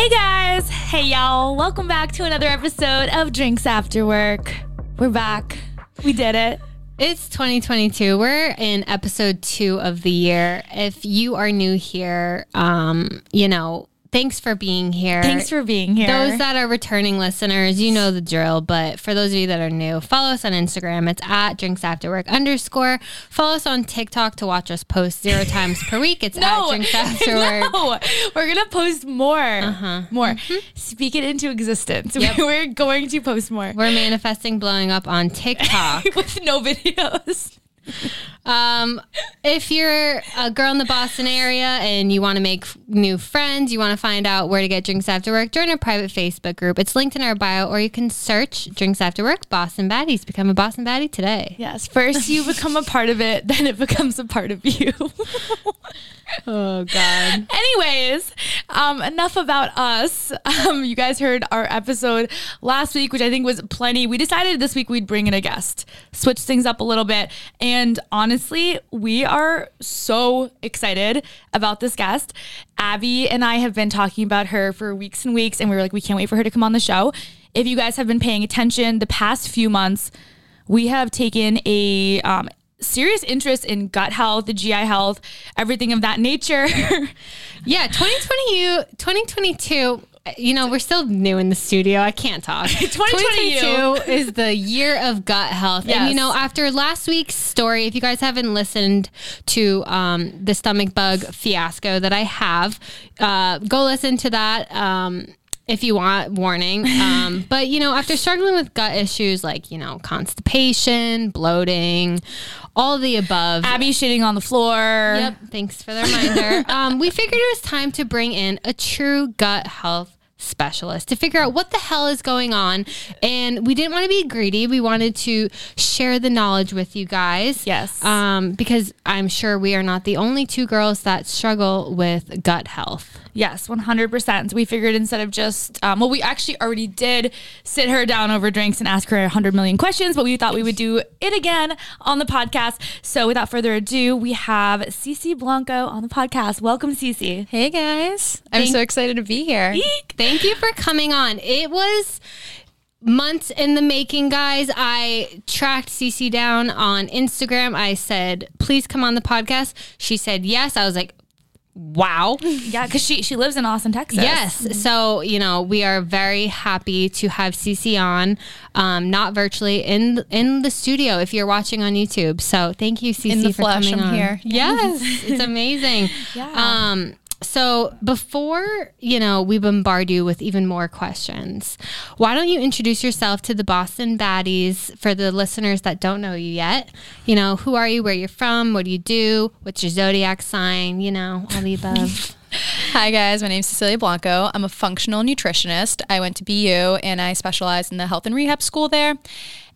Hey guys, hey y'all. Welcome back to another episode of Drinks After Work. We're back. We did it. It's 2022. We're in episode two of the year. If you are new here, um, you know, thanks for being here. Thanks for being here. Those that are returning listeners, you know the drill. But for those of you that are new, follow us on Instagram. It's at drinks after work underscore. Follow us on TikTok to watch us post zero times per week. It's at drinks after work. no, we're gonna post more, uh-huh. more. Speak it into existence. Yep. We're going to post more We're manifesting blowing up on TikTok. with no videos. Um, if you're a girl in the Boston area and you want to make f- new friends, you want to find out where to get drinks after work, join our private Facebook group. It's linked in our bio, or you can search drinks after work, Boston Baddies. Become a Boston Baddie today. Yes, first you become a part of it, then it becomes a part of you. Oh God. Anyways, um, enough about us. Um, you guys heard our episode last week, which I think was plenty. We decided this week we'd bring in a guest, switch things up a little bit. And honestly, we are so excited about this guest. Abby and I have been talking about her for weeks and weeks, and we were like, we can't wait for her to come on the show. If you guys have been paying attention the past few months, we have taken a um, serious interest in gut health, the GI health, everything of that nature. Yeah, 2020, 2022. You know, we're still new in the studio. I can't talk. 2022 is the year of gut health. And, you know, after last week's story, if you guys haven't listened to um, the stomach bug fiasco that I have, uh, go listen to that. Um, if you want warning um, but you know after struggling with gut issues like you know constipation bloating all the above Abby shitting on the floor. Yep. Thanks for the reminder. um, we figured it was time to bring in a true gut health specialist to figure out what the hell is going on. And we didn't want to be greedy. We wanted to share the knowledge with you guys. Yes. Um, because I'm sure we are not the only two girls that struggle with gut health. Yes, 100%. So we figured instead of just, um, well, we actually already did sit her down over drinks and ask her 100 million questions, but we thought we would do it again on the podcast. So without further ado, we have Cece Blanco on the podcast. Welcome, Cece. Hey guys, I'm so excited to be here. Thank you for coming on. It was months in the making, guys. I tracked Cece down on Instagram. I said, please come on the podcast. She said yes. I was like, wow. Yeah, because she, she lives in Austin, Texas. Yes. So, you know, we are very happy to have Cece on, um, not virtually in in the studio if you're watching on YouTube. So thank you, Cece In the for flesh, coming I'm on. here. Yes. it's amazing. Yeah. Um, so before, you know, we bombard you with even more questions, why don't you introduce yourself to the Boston Baddies for the listeners that don't know you yet? You know, who are you, where you're from, what do you do, what's your zodiac sign, you know, all the above. Hi guys, my name is Cecilia Blanco. I'm a functional nutritionist. I went to BU and I specialize in the health and rehab school there.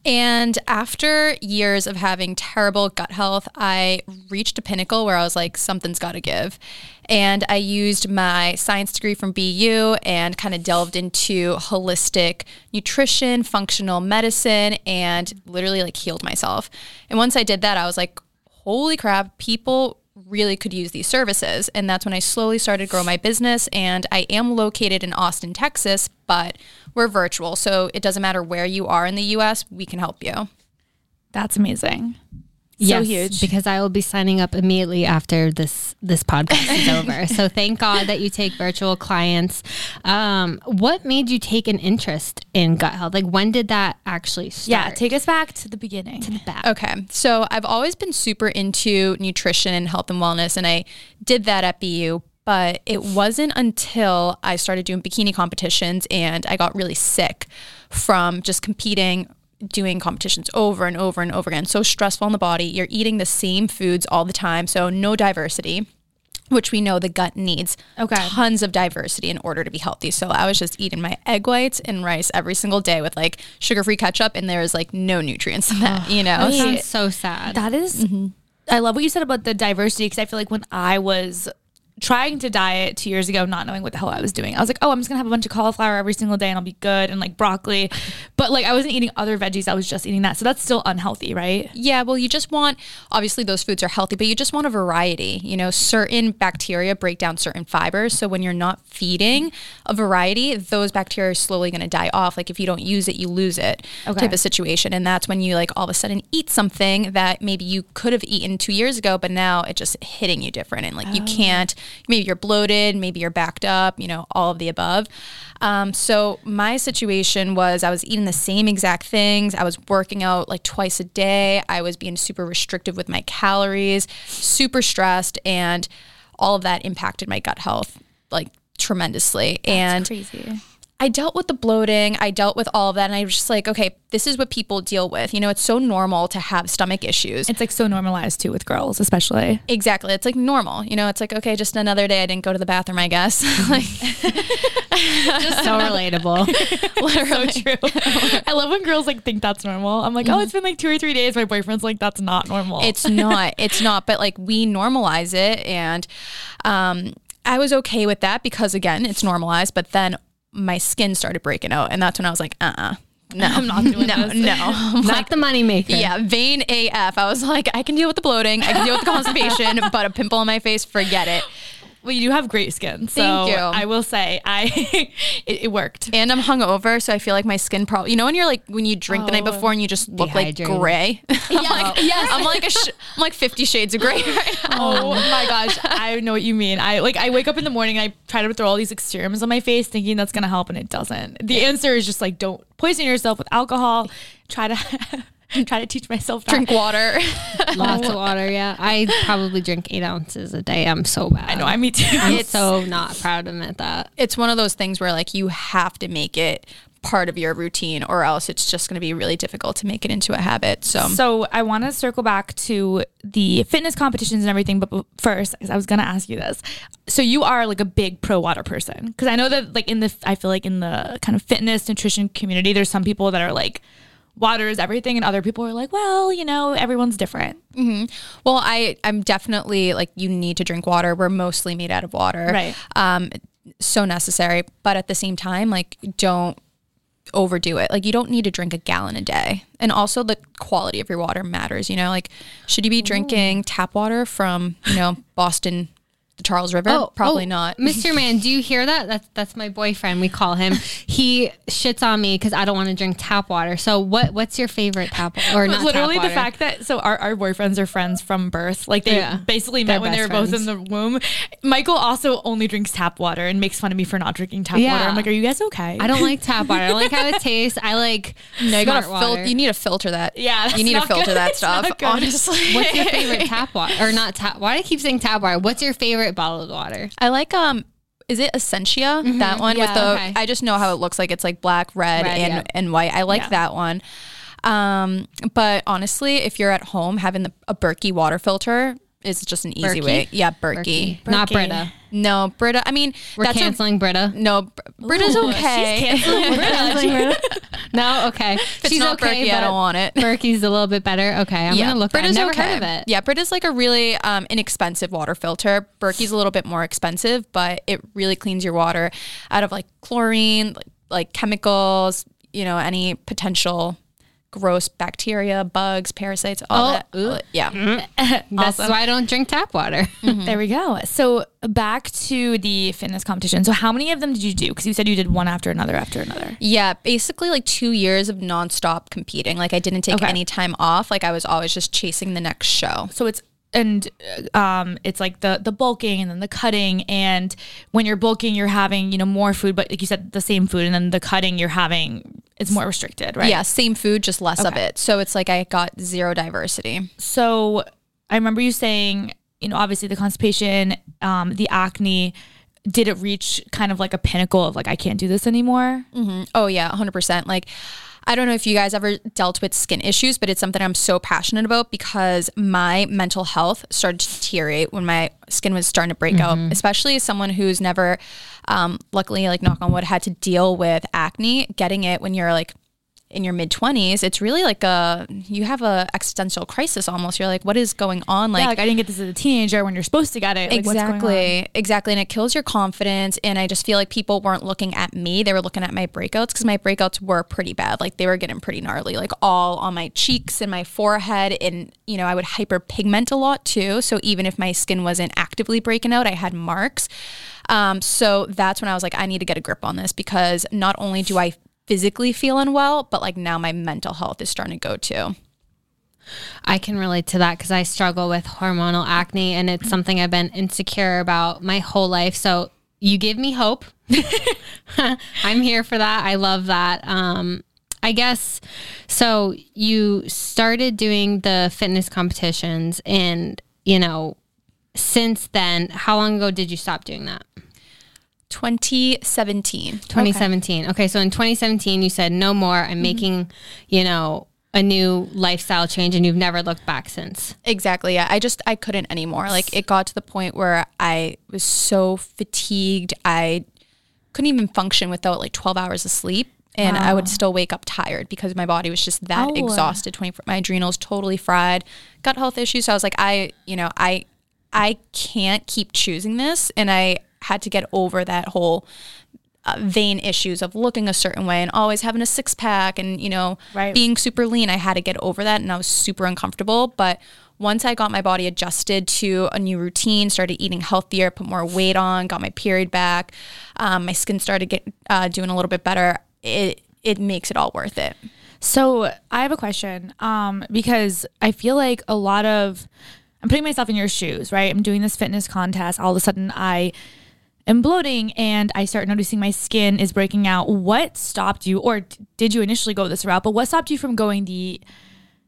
And after years of having terrible gut health, I reached a pinnacle where I was like, something's got to give. And I used my science degree from BU and kind of delved into holistic nutrition, functional medicine, and literally like healed myself. And once I did that, I was like, holy crap, people really could use these services. And that's when I slowly started grow my business. And I am located in Austin, Texas, but we're virtual. So it doesn't matter where you are in the US, we can help you. That's amazing. So yes, huge. because I will be signing up immediately after this this podcast is over. So thank God that you take virtual clients. Um, what made you take an interest in gut health? Like when did that actually start? Yeah, take us back to the beginning. To the back. Okay. So I've always been super into nutrition and health and wellness, and I did that at BU. But it wasn't until I started doing bikini competitions and I got really sick from just competing, doing competitions over and over and over again. So stressful on the body. You're eating the same foods all the time. So no diversity. Which we know the gut needs Okay. tons of diversity in order to be healthy. So I was just eating my egg whites and rice every single day with like sugar free ketchup, and there was like no nutrients in that, you know? That sounds so sad. That is- mm-hmm. I love what you said about the diversity because I feel like when I was trying to diet two years ago, not knowing what the hell I was doing. I was like, oh, I'm just gonna have a bunch of cauliflower every single day and I'll be good and like broccoli. But like I wasn't eating other veggies, I was just eating that. So that's still unhealthy, right? Yeah, well, you just want, obviously, those foods are healthy, but you just want a variety. You know, certain bacteria break down certain fibers. So when you're not feeding a variety, those bacteria are slowly going to die off. Like if you don't use it, you lose it Okay. type of situation. And that's when you like all of a sudden eat something that maybe you could have eaten two years ago, but now it's just hitting you different. And like you oh. can't, maybe you're bloated, maybe you're backed up, you know, all of the above. Um, so my situation was I was eating the same exact things. I was working out like twice a day. I was being super restrictive with my calories, super stressed, and all of that impacted my gut health like tremendously. and Crazy. I dealt with the bloating, I dealt with all of that, and I was just like, okay, this is what people deal with. You know, it's so normal to have stomach issues. It's like so normalized too with girls, especially. Exactly. It's like normal. You know, it's like, okay, just another day I didn't go to the bathroom, I guess. like, Just so relatable. literally. True. I love when girls like think that's normal. I'm like, oh, it's been like two or three days. My boyfriend's like, that's not normal. It's not. It's not. But like we normalize it, and um, I was okay with that because again, it's normalized. But then my skin started breaking out, and that's when I was like, uh, uh no, I'm not doing no, this. no. I'm Not the moneymaker. Yeah, vain AF. I was like, I can deal with the bloating, I can deal with the constipation, but a pimple on my face, forget it. Well, you do have great skin. So Thank you. I will say, I it, it worked. And I'm hungover, so I feel like my skin probably. You know when you're like when you drink the night Oh. before and you just look like Dehydrated. gray. I'm like, yes. I'm like a sh- I'm like Fifty Shades of Grey right now. Oh my gosh, I know what you mean. I like I wake up in the morning and I try to throw all these like serums on my face thinking that's gonna help and it doesn't. The answer is just like don't poison yourself with alcohol. Try to try to teach myself that. Drink water. Lots of water. Yeah. I probably drink eight ounces a day. I'm so bad. I know, I me too. I'm It's- so not proud of admit that. it's one of those things where like you have to make it part of your routine or else it's just going to be really difficult to make it into a habit. So, So I want to circle back to the fitness competitions and everything, but first I was gonna ask you this. So you are like a big pro water person, because I know that like in the I feel like in the kind of fitness nutrition community, there's some people that are like water is everything, and other people are like, well, you know, everyone's different. well, I I'm definitely like you need to drink water. We're mostly made out of water. Right. Um so necessary, but at the same time like don't overdo it. Like you don't need to drink a gallon a day. And also the quality of your water matters, you know? Like should you be drinking tap water from, you know, Boston the Charles River? Oh, Probably oh, not. Mr. Man, do you hear that? That's that's my boyfriend. We call him. He shits on me because I don't want to drink tap water. So what what's your favorite tap or not? Literally, tap the fact that so our, our boyfriends are friends from birth. Like they Yeah. basically They're met when they were best both in the womb. Michael also only drinks tap water and makes fun of me for not drinking tap Yeah. water. I'm like, are you guys okay? I don't like tap water. I don't like how it tastes. I like No, you gotta smart fil- water. you need to filter that. Yeah, that's you need to filter good. that stuff. Honestly, What's your favorite tap water or not tap? Why do I keep saying tap water? What's your favorite bottled water? I like um is it Essentia? That one with the okay. I just know how it looks like it's like black, red, Red, and yeah. and white. I like Yeah. that one. Um but honestly, if you're at home having the, a Berkey water filter is just an easy Berkey? way. Yeah, Berkey. Berkey. Not. Brita. No, Brita. I mean, We're that's a, canceling Brita. no, Br- Brita's Ooh, okay. She's canceling. No, okay. If it's not Berkey, I don't want it. Berkey's a little bit better. Okay, I'm gonna look. I've Brita's never okay. heard of it. Yeah, Brita's like a really um, inexpensive water filter. Berkey's a little bit more expensive, but it really cleans your water out of like chlorine, like, like chemicals, you know, any potential gross bacteria, bugs, parasites, all Oh, that. ooh. that- Yeah. Mm-hmm. That's why I don't drink tap water. Mm-hmm. There we go. So back to the fitness competition. So how many of them did you do? Because you said you did one after another after another. Yeah, basically like two years of nonstop competing. Like I didn't take Okay. any time off. Like I was always just chasing the next show. So it's and uh, um it's like the the bulking and then the cutting and when you're bulking you're having you know more food but like you said the same food and then the cutting you're having it's more restricted right Yeah, same food, just less of it. So it's like I got zero diversity. so i remember you saying you know obviously the constipation um the acne did it reach kind of like a pinnacle of like i can't do this anymore? Oh yeah, 100%. Like I don't know if you guys ever dealt with skin issues, but it's something I'm so passionate about because my mental health started to deteriorate when my skin was starting to break out, especially as someone who's never um, luckily like knock on wood had to deal with acne, getting it when you're like in your mid 20s, it's really like a you have a existential crisis almost. You're like what is going on? Like, yeah, like I didn't get this as a teenager when you're supposed to get it. Like, what's going on? exactly. Exactly. And it kills your confidence and I just feel like people weren't looking at me. They were looking at my breakouts cuz my breakouts were pretty bad. Like they were getting pretty gnarly, like all on my cheeks and my forehead and you know, I would hyperpigment a lot too. So even if my skin wasn't actively breaking out, I had marks. Um, so that's when I was like, I need to get a grip on this because not only do I physically feel unwell, but like now my mental health is starting to go too. I can relate to that because I struggle with hormonal acne and it's something I've been insecure about my whole life. So you give me hope. I'm here for that. I love that. Um, I guess so. You started doing the fitness competitions, and you know, since then, how long ago did you stop doing that? 2017. 2017. Okay. so in 2017, you said no more. I'm mm-hmm. making, you know, a new lifestyle change, and you've never looked back since. Exactly. Yeah. I just I couldn't anymore. Like it got to the point where I was so fatigued. I couldn't even function without like 12 hours of sleep. And I would still wake up tired because my body was just that Oh. exhausted. 24 my adrenals totally fried, gut health issues. So I was like, I, you know, I I can't keep choosing this. And I had to get over that whole uh, vain issues of looking a certain way and always having a six pack and you know Right. being super lean i had to get over that and i was super uncomfortable but once i got my body adjusted to a new routine started eating healthier put more weight on got my period back um, my skin started get, uh, doing a little bit better it it makes it all worth it So I have a question um, because I feel like a lot of I'm putting myself in your shoes, right? I'm doing this fitness contest. All of a sudden, I am bloating and I start noticing my skin is breaking out. What stopped you, or did you initially go this route? But what stopped you from going the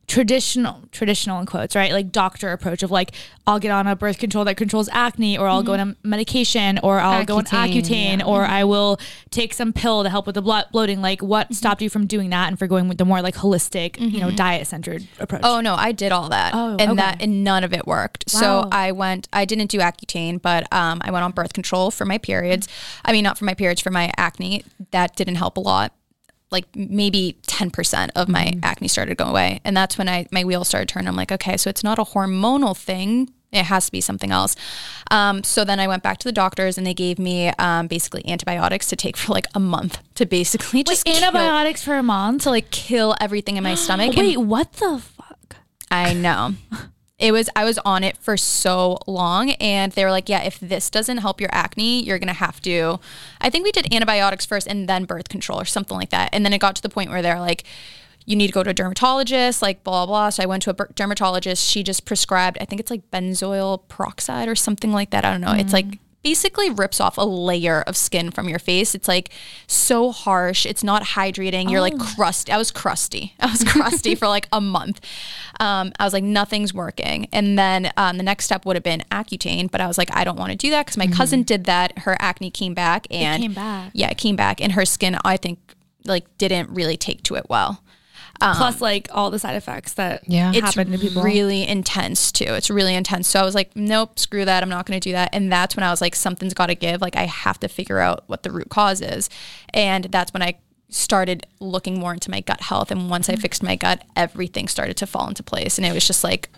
traditional traditional in quotes right like doctor approach of like i'll get on a birth control that controls acne or i'll go mm-hmm. on a medication or i'll go on Accutane, accutane yeah. or mm-hmm. i will take some pill to help with the blood bloating like what mm-hmm. stopped you from doing that and for going with the more like holistic you know diet centered approach Oh no, I did all that, Oh, and okay. that and none of it worked. Wow. So I went. I didn't do Accutane, but um, I went on birth control for my periods. I mean, not for my periods, for my acne. That didn't help a lot. Like maybe ten percent of my acne started to go away, and that's when I my wheels started turning. I'm like, okay, so it's not a hormonal thing. It has to be something else. Um, so then I went back to the doctors, and they gave me um, basically antibiotics to take for like a month to basically just kill- antibiotics for a month to like kill everything in my stomach. and- wait what the fuck I know. It was I was on it for so long and they were like, "Yeah, if this doesn't help your acne, you're going to have to I think we did antibiotics first and then birth control or something like that. And then it got to the point where they're like you need to go to a dermatologist, like blah blah. So I went to a dermatologist. She just prescribed, I think it's like benzoyl peroxide or something like that. I don't know. It's mm. like basically rips off a layer of skin from your face. It's like so harsh. It's not hydrating. You're like crusty. I was crusty. I was crusty for like a month. Um, I was like, nothing's working. And then um, the next step would have been Accutane, but I was like, I don't want to do that because my cousin did that. Her acne came back and came back. Yeah, it came back, and her skin, I think, like didn't really take to it well. Plus um, like all the side effects that Yeah. It's happen to people really intense too. It's really intense. So I was like, nope, screw that. I'm not going to do that. And that's when I was like, something's got to give. Like I have to figure out what the root cause is. And that's when I started looking more into my gut health. And once I mm-hmm. fixed my gut, everything started to fall into place. And it was just like,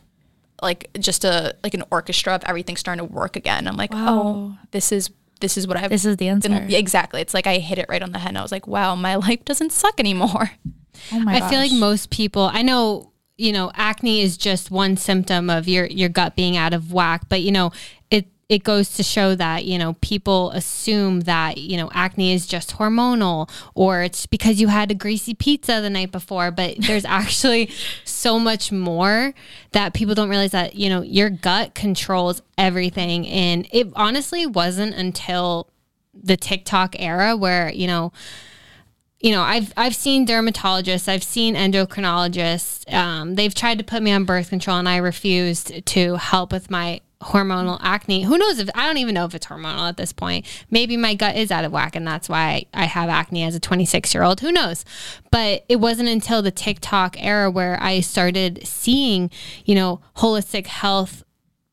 like just a like an orchestra of everything starting to work again. I'm like, oh, this is this is what I've This is the answer. been- exactly. It's like I hit it right on the head. And I was like, wow, my life doesn't suck anymore. oh my I feel like most people, I know, you know, acne is just one symptom of your your gut being out of whack, but you know, it it goes to show that, you know, people assume that, you know, acne is just hormonal or it's because you had a greasy pizza the night before, but there's actually so much more that people don't realize that, you know, your gut controls everything and it honestly wasn't until the TikTok era where, you know, you know, I've I've seen dermatologists, I've seen endocrinologists. Um, they've tried to put me on birth control, and I refused to help with my hormonal acne. Who knows if I don't even know if it's hormonal at this point. Maybe my gut is out of whack, and that's why I have acne as a 26 year old. Who knows? But it wasn't until the TikTok era where I started seeing, you know, holistic health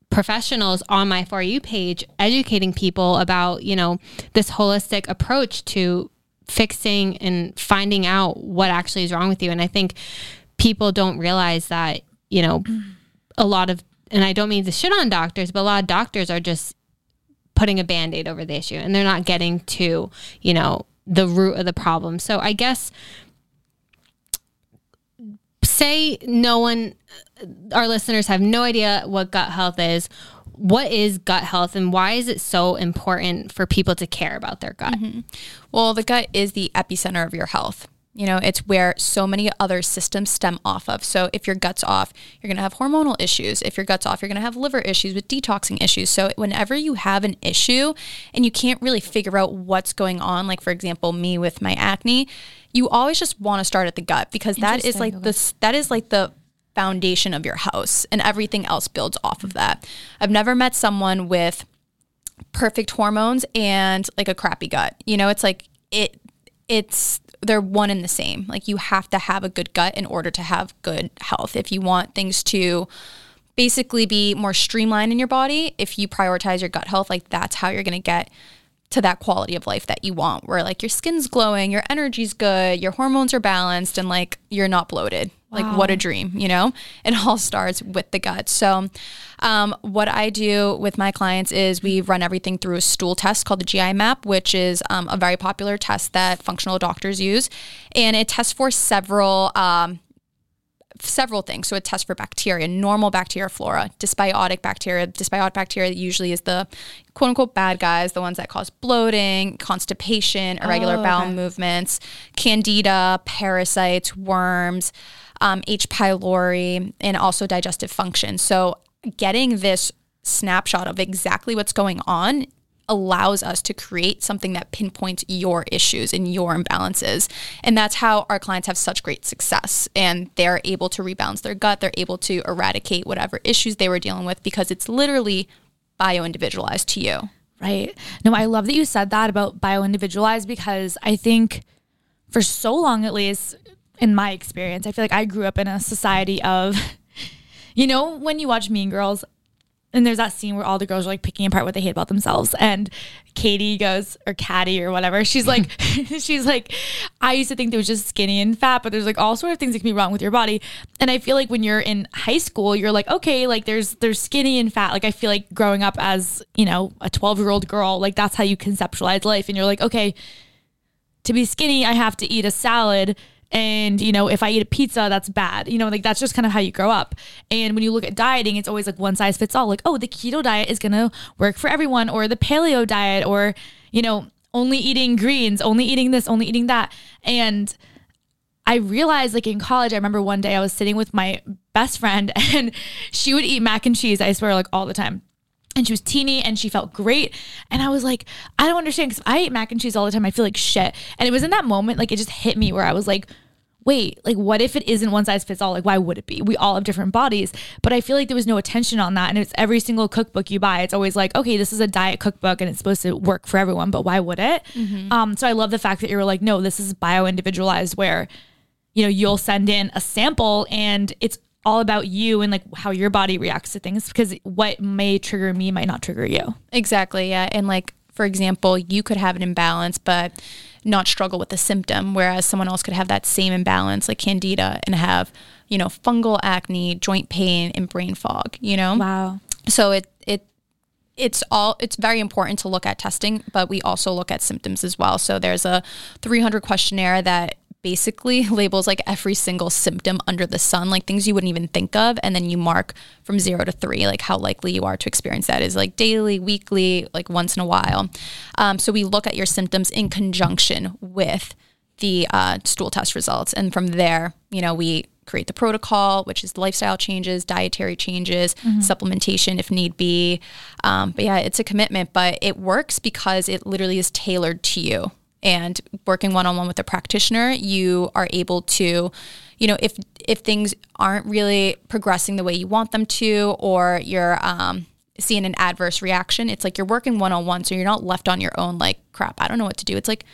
professionals on my for you page educating people about you know this holistic approach to fixing and finding out what actually is wrong with you. And I think people don't realize that, you know, a lot of, and I don't mean to shit on doctors, but a lot of doctors are just putting a band aid over the issue and they're not getting to, you know, the root of the problem. So I guess say no one our listeners have no idea what gut health is what is gut health and why is it so important for people to care about their gut mm-hmm. well the gut is the epicenter of your health you know, it's where so many other systems stem off of. So if your gut's off, you're going to have hormonal issues. If your gut's off, you're going to have liver issues with detoxing issues. So whenever you have an issue and you can't really figure out what's going on, like for example, me with my acne, you always just want to start at the gut because that is like the that is like the foundation of your house and everything else builds off of mm. that. I've never met someone with perfect hormones and like a crappy gut. You know, it's like it it's they're one and the same. Like you have to have a good gut in order to have good health. If you want things to basically be more streamlined in your body, if you prioritize your gut health, like that's how you're going to get to that quality of life that you want where like your skin's glowing, your energy's good, your hormones are balanced and like you're not bloated. Wow. Like what a dream, you know? It all starts with the gut. So um, what I do with my clients is we run everything through a stool test called the GI map, which is um, a very popular test that functional doctors use. And it tests for several um, several things. So it tests for bacteria, normal bacteria flora, dysbiotic bacteria. Dysbiotic bacteria usually is the quote unquote bad guys, the ones that cause bloating, constipation, irregular oh, bowel movements, candida, parasites, worms, um, H. pylori, and also digestive function. So getting this snapshot of exactly what's going on allows us to create something that pinpoints your issues and your imbalances. And that's how our clients have such great success. And they're able to rebalance their gut, they're able to eradicate whatever issues they were dealing with because it's literally bio individualized to you. Right. No, I love that you said that about bio individualized because I think for so long, at least in my experience, I feel like I grew up in a society of, you know, when you watch Mean Girls, and there's that scene where all the girls are like picking apart what they hate about themselves. And Katie goes, or Caddy or whatever, she's like, she's like, I used to think there was just skinny and fat, but there's like all sort of things that can be wrong with your body. And I feel like when you're in high school, you're like, okay, like there's there's skinny and fat. Like I feel like growing up as, you know, a 12 year old girl, like that's how you conceptualize life. And you're like, okay, to be skinny, I have to eat a salad and you know if i eat a pizza that's bad you know like that's just kind of how you grow up and when you look at dieting it's always like one size fits all like oh the keto diet is going to work for everyone or the paleo diet or you know only eating greens only eating this only eating that and I realized like in college, I remember one day I was sitting with my best friend and she would eat mac and cheese, I swear, like all the time and she was teeny and she felt great. And I was like, I don't understand because I eat mac and cheese all the time. I feel like shit. And it was in that moment, like it just hit me where I was like, wait, like what if it isn't one size fits all? Like why would it be? We all have different bodies. But I feel like there was no attention on that. And it's every single cookbook you buy. It's always like, okay, this is a diet cookbook and it's supposed to work for everyone, but why would it? Mm-hmm. Um, so I love the fact that you were like, no, this is bio individualized where, you know, you'll send in a sample and it's all about you and like how your body reacts to things because what may trigger me might not trigger you. Exactly. Yeah. And like, for example, you could have an imbalance, but not struggle with the symptom, whereas someone else could have that same imbalance, like candida, and have, you know, fungal acne, joint pain, and brain fog, you know? Wow. So it, it, it's all it's very important to look at testing but we also look at symptoms as well so there's a 300 questionnaire that basically labels like every single symptom under the sun, like things you wouldn't even think of. And then you mark from zero to three, like how likely you are to experience that is like daily, weekly, like once in a while. Um, so we look at your symptoms in conjunction with the uh, stool test results. And from there, you know, we create the protocol, which is lifestyle changes, dietary changes, mm-hmm. supplementation if need be. Um, but yeah, it's a commitment, but it works because it literally is tailored to you and working one-on-one with a practitioner you are able to you know if if things aren't really progressing the way you want them to or you're um, seeing an adverse reaction it's like you're working one-on-one so you're not left on your own like crap. I don't know what to do. It's like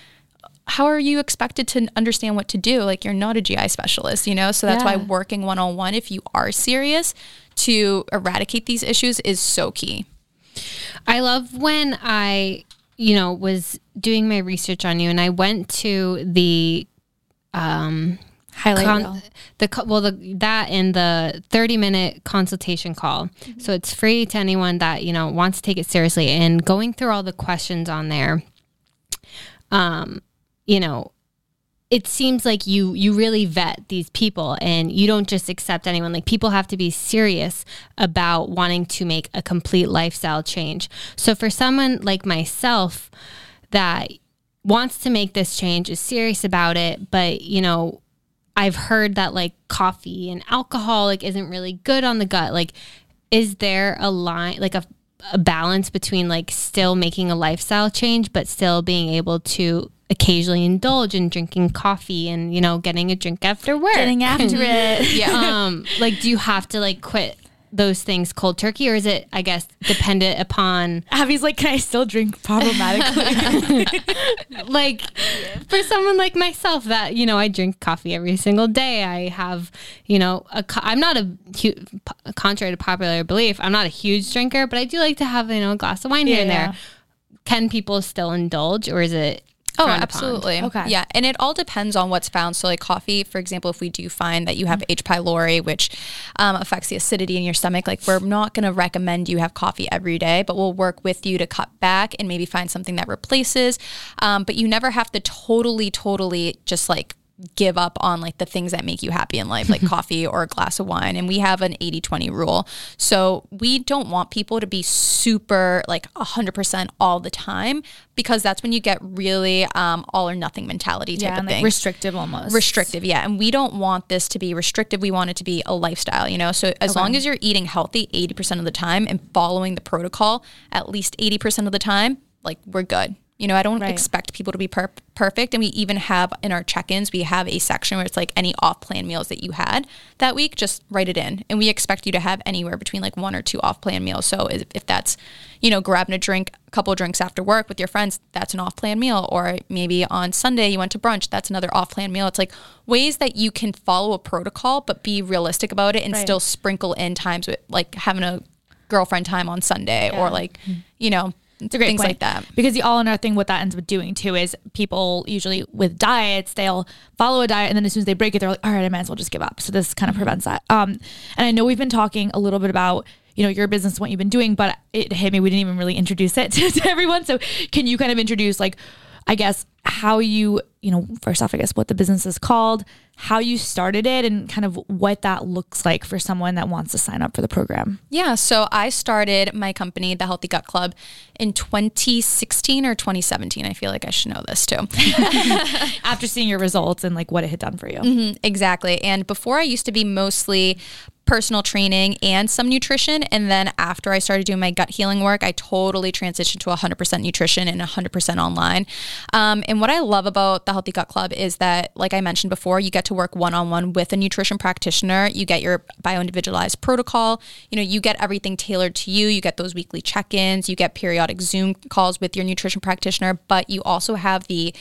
how are you expected to understand what to do? Like you're not a gi specialist you know? So that's yeah. why working one-on-one if you are serious to eradicate these issues is so key. I love when i you know, was doing my research on you, and I went to the um Highlight con- the well the that and the 30 minute consultation call. So it's free to anyone that you know wants to take it seriously and going through all the questions on there um you know it seems like you you really vet these people and you don't just accept anyone. Like people have to be serious about wanting to make a complete lifestyle change. So for someone like myself that wants to make this change is serious about it but you know i've heard that like coffee and alcohol like isn't really good on the gut. Like is there a line like a, a balance between like still making a lifestyle change but still being able to occasionally indulge in drinking coffee and you know getting a drink after work Getting after it. Yeah. um like do you have to like quit those things cold turkey or is it i guess dependent upon Abby's like, can I still drink problematically? like for someone like myself that you know i drink coffee every single day i have you know a co- i'm not a hu- contrary to popular belief i'm not a huge drinker but i do like to have you know a glass of wine here and Yeah. there can people still indulge or is it Oh, absolutely. Okay. Yeah. And it all depends on what's found. So, like coffee, for example, if we do find that you have H. pylori, which um, affects the acidity in your stomach, like we're not going to recommend you have coffee every day, but we'll work with you to cut back and maybe find something that replaces. Um, but you never have to totally, totally just like give up on like the things that make you happy in life like coffee or a glass of wine and we have an 80-20 rule. So we don't want people to be super like 100% all the time because that's when you get really um, all or nothing mentality type yeah, of like thing. restrictive almost. restrictive yeah. And we don't want this to be restrictive. We want it to be a lifestyle you know? So as long as you're eating healthy 80% of the time and following the protocol at least 80% of the time like we're good you know i don't Right. expect people to be per- perfect and we even have in our check-ins we have a section where it's like any off-plan meals that you had that week just write it in and we expect you to have anywhere between like one or two off-plan meals so if if that's you know grabbing a drink a couple of drinks after work with your friends that's an off-plan meal or maybe on sunday you went to brunch that's another off-plan meal it's like ways that you can follow a protocol but be realistic about it and Right. still sprinkle in times with like having a girlfriend time on sunday or like you know It's a great things point. like that Because the all or nothing, what that ends up doing too is people usually with diets, they'll follow a diet and then as soon as they break it, they're like, all right, I might as well just give up. So this kind of prevents that. Um, and I know we've been talking a little bit about, you know, your business, what you've been doing, but it hit me. We didn't even really introduce it to, to everyone. So can you kind of introduce like, I guess how you, you know, first off, I guess what the business is called, how you started it and kind of what that looks like for someone that wants to sign up for the program. Yeah, so I started my company, the Healthy Gut Club, in 2016 or 2017. I feel like I should know this too. After seeing your results and like what it had done for you. Mm-hmm. exactly. And before I used to be mostly personal training and some nutrition. And then after I started doing my gut healing work, I totally transitioned to 100% nutrition and 100% online. Um, and what I love about the Healthy Gut Club is that, like I mentioned before, you get to work one on one with a nutrition practitioner. You get your bio individualized protocol. You know, you get everything tailored to you. You get those weekly check ins. You get periodic Zoom calls with your nutrition practitioner, but you also have the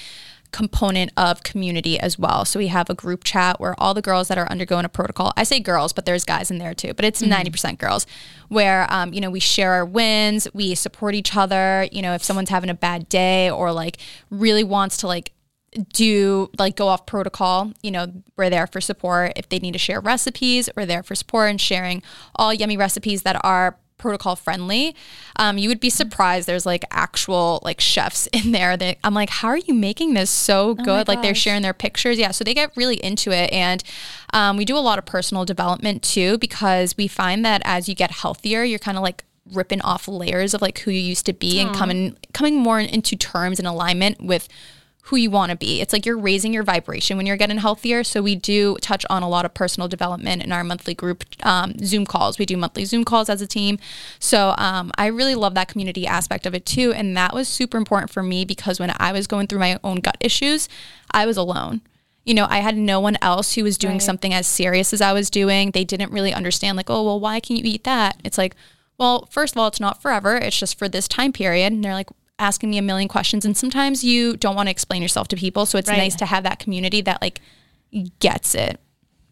component of community as well. So we have a group chat where all the girls that are undergoing a protocol, I say girls, but there's guys in there too, but it's 90% girls, where, um, you know, we share our wins, we support each other. You know, if someone's having a bad day or like really wants to like, do like go off protocol you know we're there for support. If they need to share recipes we're there for support and sharing all yummy recipes that are protocol friendly. Um, you would be surprised there's like actual like chefs in there that i'm like how are you making this so good? Like they're sharing their pictures. Yeah so they get really into it and um, we do a lot of personal development too because we find that as you get healthier you're kind of like ripping off layers of like who you used to be and coming coming more into terms and alignment with who you want to be. It's like you're raising your vibration when you're getting healthier. So we do touch on a lot of personal development in our monthly group um, Zoom calls. We do monthly Zoom calls as a team. So um, I really love that community aspect of it too. And that was super important for me because when I was going through my own gut issues, I was alone. You know, I had no one else who was doing Right. something as serious as I was doing. They didn't really understand, like, oh, well, why can you eat that? It's like, well, first of all, it's not forever. It's just for this time period. And they're like asking me a million questions. And sometimes you don't want to explain yourself to people. So it's Right. nice to have that community that like gets it.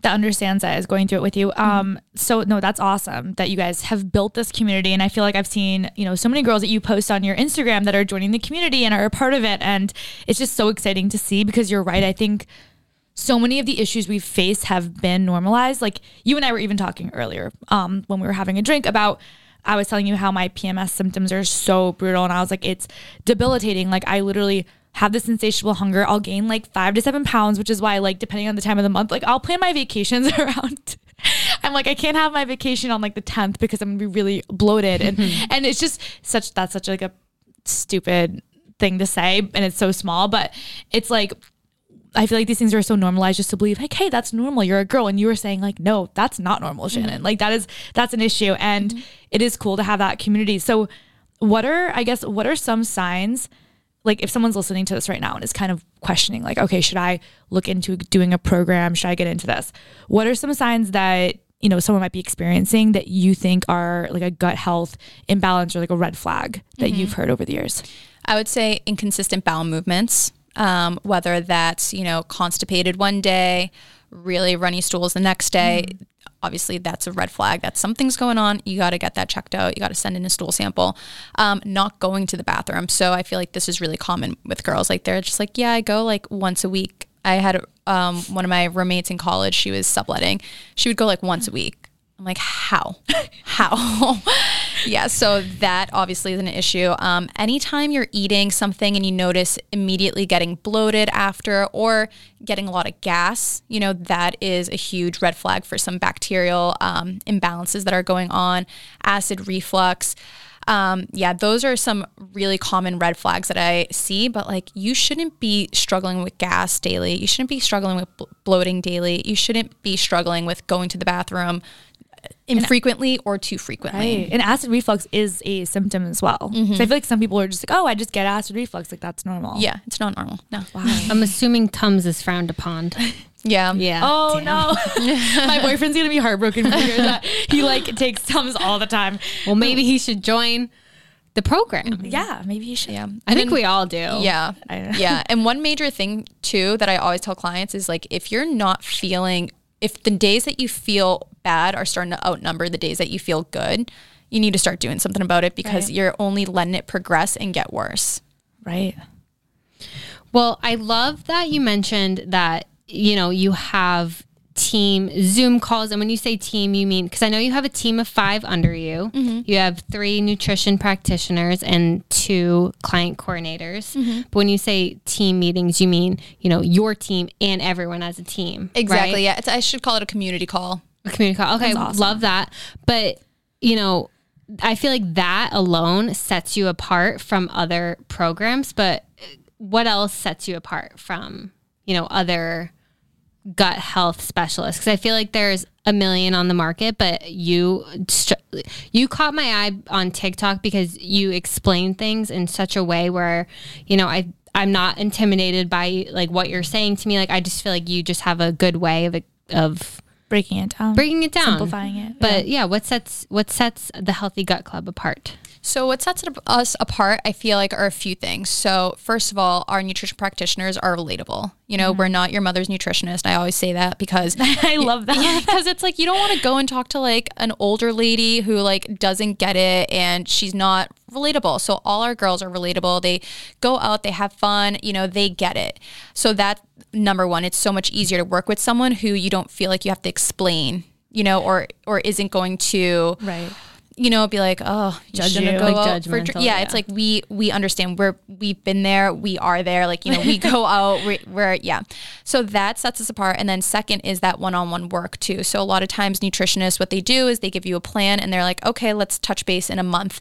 that understands that is going through it with you. Um, so no, that's awesome that you guys have built this community. And I feel like I've seen, you know, so many girls that you post on your Instagram that are joining the community and are a part of it. And it's just so exciting to see because you're right. I think so many of the issues we face have been normalized. Like you and I were even talking earlier, um, when we were having a drink about I was telling you how my PMS symptoms are so brutal and I was like, it's debilitating. Like I literally have this insatiable hunger. I'll gain like five to seven pounds, which is why, like, depending on the time of the month, like, I'll plan my vacations around. I'm like, I can't have my vacation on like the 10th because I'm gonna be really bloated. And, and it's just such, that's such like a stupid thing to say. And it's so small, but it's like, I feel like these things are so normalized just to believe like, hey, that's normal. You're a girl. And you were saying like, no, that's not normal, Shannon. Mm-hmm. Like that is, that's an issue. And mm-hmm. it is cool to have that community. So what are, I guess, what are some signs like if someone's listening to this right now and is kind of questioning like okay should i look into doing a program should i get into this what are some signs that you know someone might be experiencing that you think are like a gut health imbalance or like a red flag that mm-hmm. you've heard over the years i would say inconsistent bowel movements um, whether that's you know constipated one day really runny stools the next day mm-hmm obviously that's a red flag that something's going on. You got to get that checked out. You got to send in a stool sample. Um, not going to the bathroom. So I feel like this is really common with girls. Like they're just like, yeah, I go like once a week. I had um, one of my roommates in college. She was subletting. She would go like once a week. I'm like, how? how? yeah, so that obviously is an issue. Um, anytime you're eating something and you notice immediately getting bloated after or getting a lot of gas, you know, that is a huge red flag for some bacterial um, imbalances that are going on, acid reflux. Um, yeah, those are some really common red flags that I see, but like you shouldn't be struggling with gas daily. You shouldn't be struggling with bloating daily. You shouldn't be struggling with going to the bathroom infrequently or too frequently. Right. And acid reflux is a symptom as well. Mm-hmm. So I feel like some people are just like, oh, I just get acid reflux. Like that's normal. Yeah, it's not normal. No. Wow. I'm assuming Tums is frowned upon. Yeah. Yeah. Oh Damn. no. My boyfriend's gonna be heartbroken to hear that. He like takes Tums all the time. Well, maybe he should join the program. Yeah, maybe you should. Yeah. I think we all do. Yeah. yeah. And one major thing too that I always tell clients is like if you're not feeling if the days that you feel bad are starting to outnumber the days that you feel good, you need to start doing something about it because right. you're only letting it progress and get worse. Right. Well, I love that you mentioned that, you know, you have team Zoom calls. And when you say team, you mean, because I know you have a team of five under you. Mm-hmm. You have three nutrition practitioners and two client coordinators. Mm-hmm. But when you say team meetings, you mean, you know, your team and everyone as a team. Exactly. Right? Yeah. I should call it a community call. A community call. Okay. Awesome. Love that. But, you know, I feel like that alone sets you apart from other programs. But what else sets you apart from, you know, other gut health specialist because I feel like there's a million on the market, but you you caught my eye on TikTok because you explain things in such a way where you know I I'm not intimidated by like what you're saying to me. Like I just feel like you just have a good way of of breaking it down, breaking it down, simplifying it. But yeah, yeah what sets what sets the Healthy Gut Club apart? So, what sets us apart, I feel like, are a few things. So, first of all, our nutrition practitioners are relatable. You know, mm-hmm. we're not your mother's nutritionist. I always say that because I love that. Yeah, because it's like you don't want to go and talk to like an older lady who like doesn't get it and she's not relatable. So, all our girls are relatable. They go out, they have fun, you know, they get it. So, that number one, it's so much easier to work with someone who you don't feel like you have to explain you know, or or isn't going to right you know, be like, oh, judge you, go like for yeah, yeah, it's like we we understand we're we've been there, we are there. Like you know, we go out, we, we're yeah. So that sets us apart. And then second is that one-on-one work too. So a lot of times nutritionists, what they do is they give you a plan, and they're like, okay, let's touch base in a month.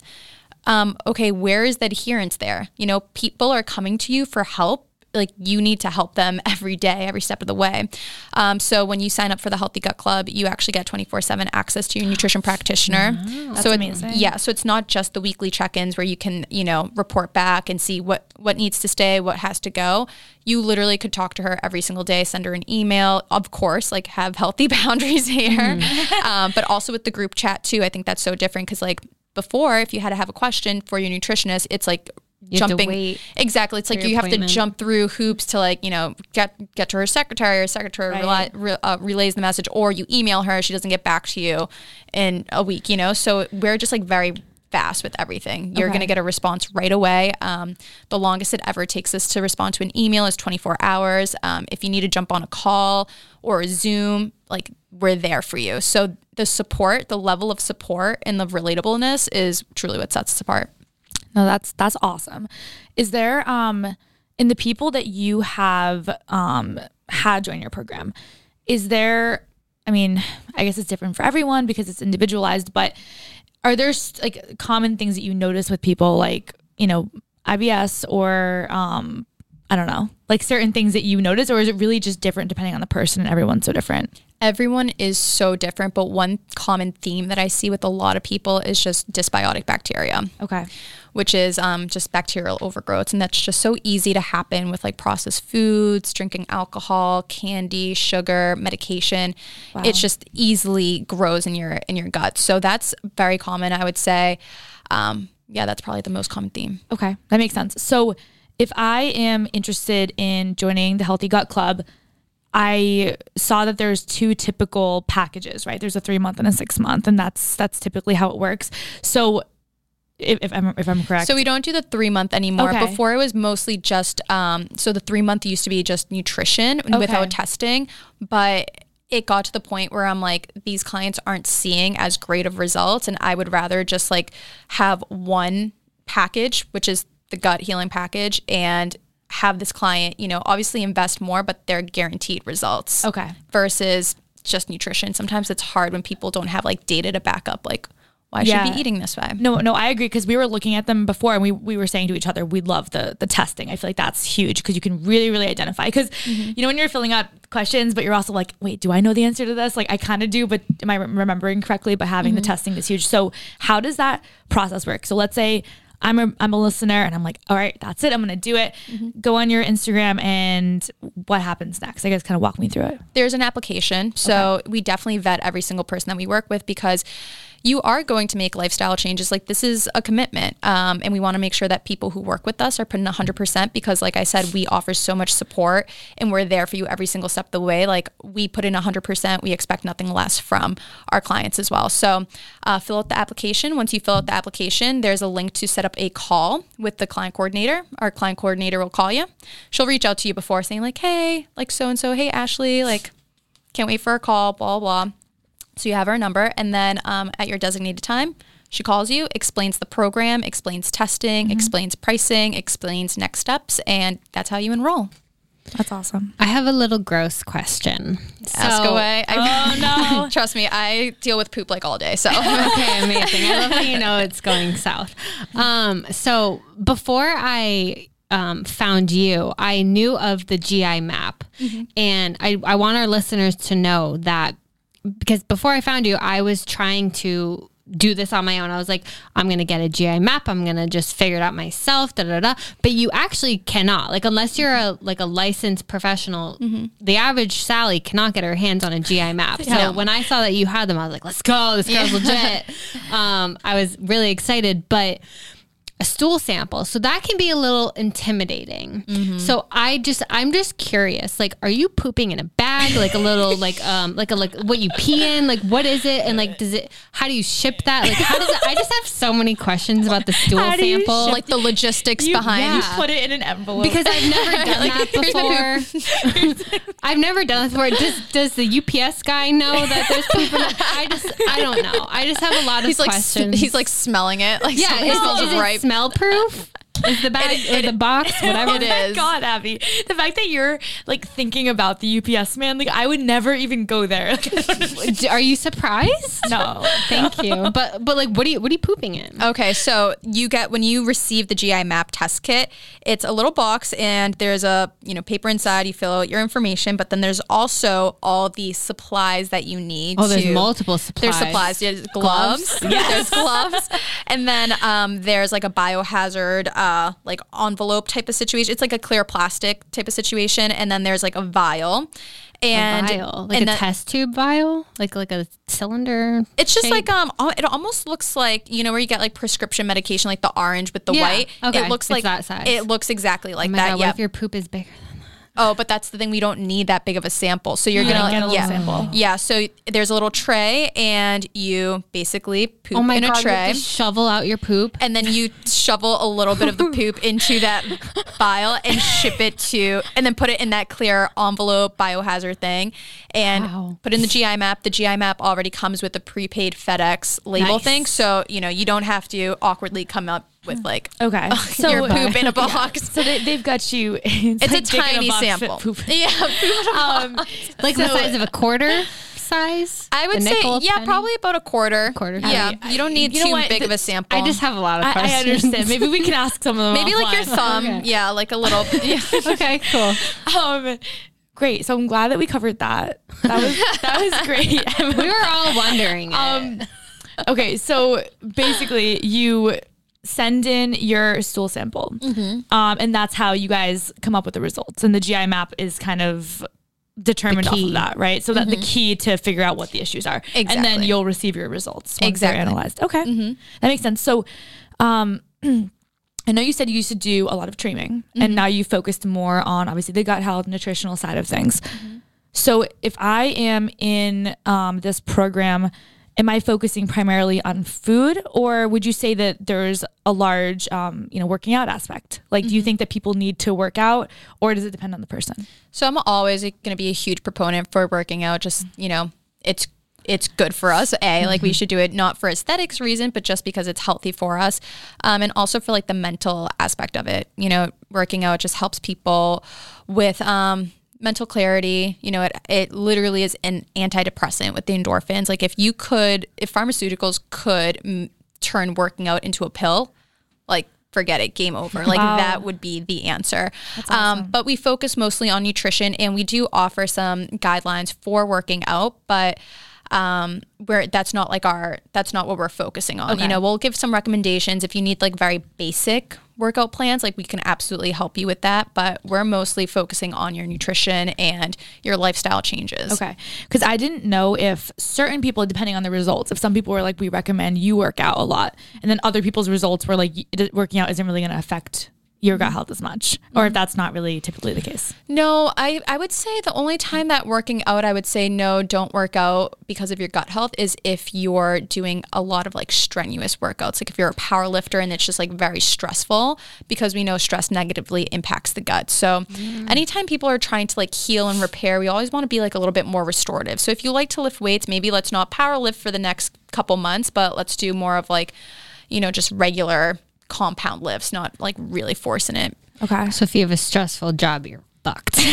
Um, okay, where is the adherence there? You know, people are coming to you for help like you need to help them every day, every step of the way. Um, so when you sign up for the Healthy Gut Club, you actually get 24 seven access to your nutrition practitioner. Wow, so amazing. yeah, so it's not just the weekly check-ins where you can, you know, report back and see what, what needs to stay, what has to go. You literally could talk to her every single day, send her an email, of course, like have healthy boundaries here, mm. um, but also with the group chat too. I think that's so different because like before, if you had to have a question for your nutritionist, it's like You have to jumping wait exactly. It's like you have to jump through hoops to like you know get get to her secretary. Or secretary Right. rela- re, uh, relays the message or you email her. She doesn't get back to you in a week you know? So we're just like very fast with everything. You're Okay. going to get a response right away. Um, the longest it ever takes us to respond to an email is 24 hours. Um, if you need to jump on a call or a zoom like we're there for you. So the support the level of support and the relatableness is truly what sets us apart No, that's that's awesome. Is there um in the people that you have um had join your program, is there I mean, I guess it's different for everyone because it's individualized, but are there like common things that you notice with people like, you know, IBS or um I don't know, like certain things that you notice or is it really just different depending on the person and everyone's so different? Everyone is so different, but one common theme that I see with a lot of people is just dysbiotic bacteria, Okay. which is um, just bacterial overgrowth. And that's just so easy to happen with like processed foods, drinking alcohol, candy, sugar, medication. It just easily grows in your in your gut. So that's very common, I would say. Um, yeah, that's probably the most common theme. Okay, that makes sense. So, if I am interested in joining the Healthy Gut Club, I saw that there's two typical packages, right? There's a three month and a six month, and that's that's typically how it works. So, if, if I'm if I'm correct, So we don't do the three month anymore. Okay. Before it was mostly just um, so the three month used to be just nutrition without testing, but it got to the point where I'm like, these clients aren't seeing as great of results, and I would rather just like have one package, which is the gut healing package, and have this client, you know, obviously invest more, but they're guaranteed results. Okay. Versus just nutrition. Sometimes it's hard when people don't have like data to back up like why Yeah. should be eating this way. No, no, I agree because we were looking at them before and we, we were saying to each other, we love the the testing. I feel like that's huge because you can really, really identify. Because mm-hmm. you know, when you're filling out questions, but you're also like, wait, do I know the answer to this? Like I kind of do, but am I remembering correctly? But having the mm-hmm. testing is huge. So how does that process work? So let's say I'm a, I'm a listener and I'm like, all right, that's it. I'm going to do it. Mm-hmm. Go on your Instagram and what happens next? I guess kind of walk me through it. there's an application. So we definitely vet every single person that we work with because you are going to make lifestyle changes. Like this is a commitment. Um, and we want to make sure that people who work with us are putting 100% because, like I said, we offer so much support and we're there for you every single step of the way. Like we put in 100%, we expect nothing less from our clients as well. So uh, fill out the application. Once you fill out the application, there's a link to set up a call with the client coordinator. Our client coordinator will call you. She'll reach out to you before saying, like, hey, like so and so, hey, Ashley, like, can't wait for a call, blah, blah, blah. So you have her number. And then um, at your designated time, she calls you, explains the program, explains testing, explains pricing, explains next steps, and that's how you enroll. That's awesome. I have a little gross question. Ask away. I, Oh no. trust me, I deal with poop like all day. So okay, amazing. I love how you know it's going south. Um, so before I um, found you, I knew of the GI map, and I, I want our listeners to know that because before I found you, I was trying to do this on my own. I was like, I'm gonna get a GI map. I'm gonna just figure it out myself. Da da da. But you actually cannot. Like unless you're a like a licensed professional, the average Sally cannot get her hands on a GI map. So No. when I saw that you had them, I was like, let's go. This girl's legit. Um, I was really excited, but a stool sample. So that can be a little intimidating. So I just I'm just curious. Like, are you pooping in a bag? Like a little like um like a like what you pee in? Like what is it? And like does it how do you ship that? Like how does it I just have so many questions about the stool How sample. ship like the logistics You, behind. you put it in an envelope because I've never done like, that before. I've never done that before. Does does the UPS guy know that there's poop in it? I just I don't know. I just have a lot of He's like s- questions. he's like smelling it. Like yeah, something is, smells it, is right. Smell proof? Is the bag or the box whatever It oh my. God, Abby. The fact that you're like thinking about the UPS man, like I would never even go there. Like, I don't understand. D- Are you surprised? no. Thank you. But but like, what are you what are you pooping in? Okay, so you get when you receive the GI map test kit, it's a little box and there's a, you know, paper inside, you fill out your information, but then there's also all the supplies that you need. Oh, there's to- multiple supplies. There's supplies, there's gloves, there's gloves, and then um, there's like a biohazard uh, like envelope type of situation. It's like a clear plastic type of situation, and then there's like a vial, and vial, like and a that- test tube vial, like like a cylinder. It's just shape? like um, it almost looks like you know where you get like prescription medication, like the orange with the Yeah, white. okay. It looks It's like that size. It looks exactly like Oh that. God, yeah. what if your poop is bigger? Oh, but that's the thing. We don't need that big of a sample. So you're Yeah, gonna get a little yeah. sample. Mm-hmm. Yeah. So there's a little tray, and you basically poop Oh my in a god! you have tray. to shovel out your poop. and then you shovel a little bit of the poop into that vial and ship it to, and then put it in that clear envelope biohazard thing, and Wow. put in the GI map. The GI map already comes with a prepaid FedEx label Nice. thing, so you know you don't have to awkwardly come up with like Okay. So your poop in a box. So they, they've got you. It's, It's like a tiny box fit sample. Poop. Yeah, poop a Um, like the size of a quarter size. I would say, yeah, penny? probably about a quarter. Quarter. Yeah, I- you don't need you know too what? big of a sample. I just have a lot of I, I questions. understand. Maybe we can ask some of them. maybe like your offline. thumb. Okay. Yeah, like a little. Yeah. okay, cool. Um, great. So I'm glad that we covered that. That was that was great. We were all wondering. Um, it. okay, so basically, you send in your stool sample, Mm-hmm. um, and that's how you guys come up with the results. And the GI map is kind of determined off of that, right? So that the key to figure out what the issues are, and then you'll receive your results once Exactly. they're analyzed. Okay, that makes sense. So, um. I know you said you used to do a lot of training and now you focused more on obviously the gut health, nutritional side of things. So if I am in um, this program, am I focusing primarily on food, or would you say that there's a large, um, you know, working out aspect? Like, do you think that people need to work out, or does it depend on the person? So I'm always going to be a huge proponent for working out. Just you know, it's it's good for us. A like we should do it not for aesthetics reason, but just because it's healthy for us, um, and also for like the mental aspect of it. You know, working out just helps people with um, mental clarity. You know, it it literally is an antidepressant with the endorphins. Like if you could, if pharmaceuticals could mm, turn working out into a pill, like forget it, game over. Like Wow. that would be the answer. Um, but we focus mostly on nutrition and we do offer some guidelines for working out, but um, where that's not like our, that's not what we're focusing on. Okay. You know, we'll give some recommendations if you need like very basic workout plans, like we can absolutely help you with that. But we're mostly focusing on your nutrition and your lifestyle changes. Okay, because I didn't know if certain people, depending on the results, if some people were like, we recommend you work out a lot, and then other people's results were like, working out isn't really going to affect your gut mm-hmm. health as much, or if mm-hmm. that's not really typically the case. No, I, I would say the only time that working out, I would say no, don't work out because of your gut health is if you're doing a lot of like strenuous workouts. Like if you're a power lifter and it's just like very stressful because we know stress negatively impacts the gut. So mm. anytime people are trying to like heal and repair, we always want to be like a little bit more restorative. So if you like to lift weights, maybe let's not power lift for the next couple months, but let's do more of like, you know, just regular compound lifts, not like really forcing it. Okay. So if you have a stressful job, you're fucked.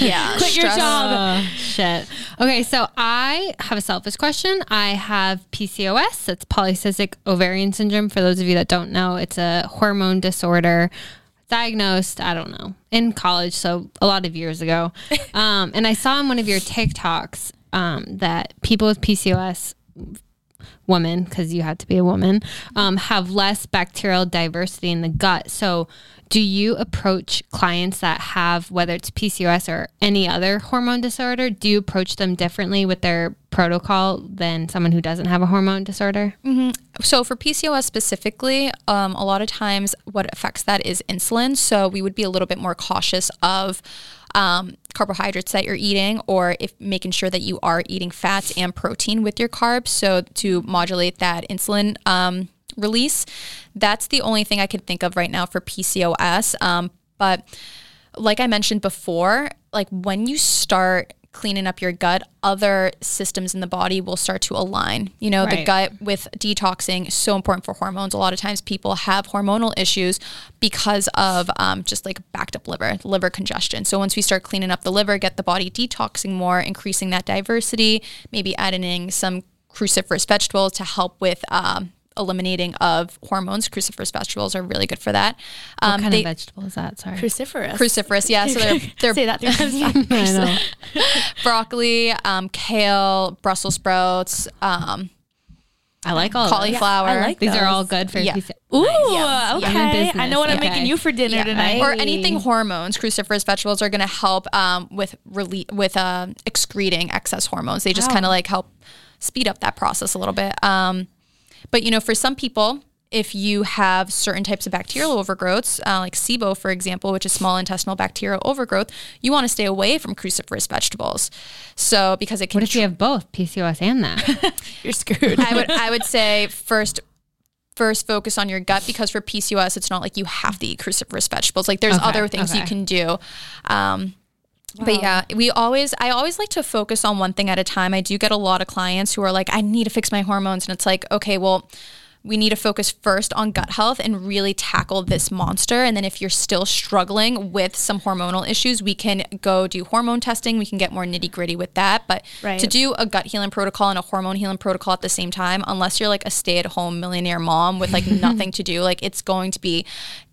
Yeah. Quit your job. Oh, shit. Okay, so I have a selfish question. I have PCOS. That's polycystic ovarian syndrome. For those of you that don't know, it's a hormone disorder diagnosed, I don't know, in college. So a lot of years ago. Um, and I saw in one of your TikToks um, that people with PCOS women, because you have to be a woman, um, have less bacterial diversity in the gut. So, do you approach clients that have, whether it's PCOS or any other hormone disorder, do you approach them differently with their protocol than someone who doesn't have a hormone disorder? So for PCOS specifically, um, a lot of times what affects that is insulin. So we would be a little bit more cautious of um, carbohydrates that you're eating, or if making sure that you are eating fats and protein with your carbs. So to modulate that insulin. Um, release that's the only thing i can think of right now for pcos um, but like I mentioned before, like when you start cleaning up your gut, other systems in the body will start to align. You know, the gut with detoxing is so important for hormones. A lot of times people have hormonal issues because of um, just like backed up liver, liver congestion. So once we start cleaning up the liver, get the body detoxing more, increasing that diversity, maybe adding some cruciferous vegetables to help with um, eliminating of hormones. Cruciferous vegetables are really good for that. Um, What kind they- of vegetable is that? Sorry. Cruciferous. cruciferous, yeah. So they're they're Say that three times. I know. broccoli, um, kale, Brussels sprouts, um, I like all of those. cauliflower. I like These are all good for Yeah. PC- Ooh, Yeah. okay. I'm I know what I'm making you for dinner Yeah. tonight. Or anything hormones, cruciferous vegetables are going to help um, with rele- with uh, excreting excess hormones. They just Wow. kind of like help speed up that process a little bit. Um, but you know, for some people, if you have certain types of bacterial overgrowths, uh, like SIBO, for example, which is small intestinal bacterial overgrowth, you want to stay away from cruciferous vegetables. So because it can What if you have both PCOS and that? You're screwed. I would I would say first first focus on your gut because for PCOS it's not like you have to eat cruciferous vegetables. Like there's Okay, other things you can do. Um But yeah, we always I always like to focus on one thing at a time. I do get a lot of clients who are like I need to fix my hormones and it's like okay, well we need to focus first on gut health and really tackle this monster. And then if you're still struggling with some hormonal issues, we can go do hormone testing. We can get more nitty gritty with that. But Right. to do a gut healing protocol and a hormone healing protocol at the same time, unless you're like a stay at home millionaire mom with like nothing to do, like it's going to be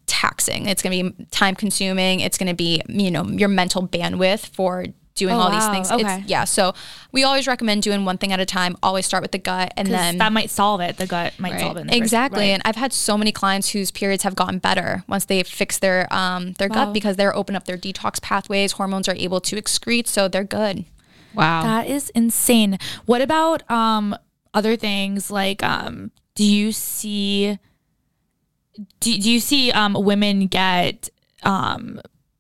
taxing. It's going to be time consuming. It's going to be, you know, your mental bandwidth for doing Oh, all these things. Okay. It's, yeah. So we always recommend doing one thing at a time. Always start with the gut and then that might solve it. The gut might Right. solve it. in first- exactly right. and i've had so many clients whose periods have gotten better once they fix their um their Wow. gut because they're open up their detox pathways hormones are able to excrete so they're good Wow. That is insane. What about um other things like um do you see do, do you see um women get um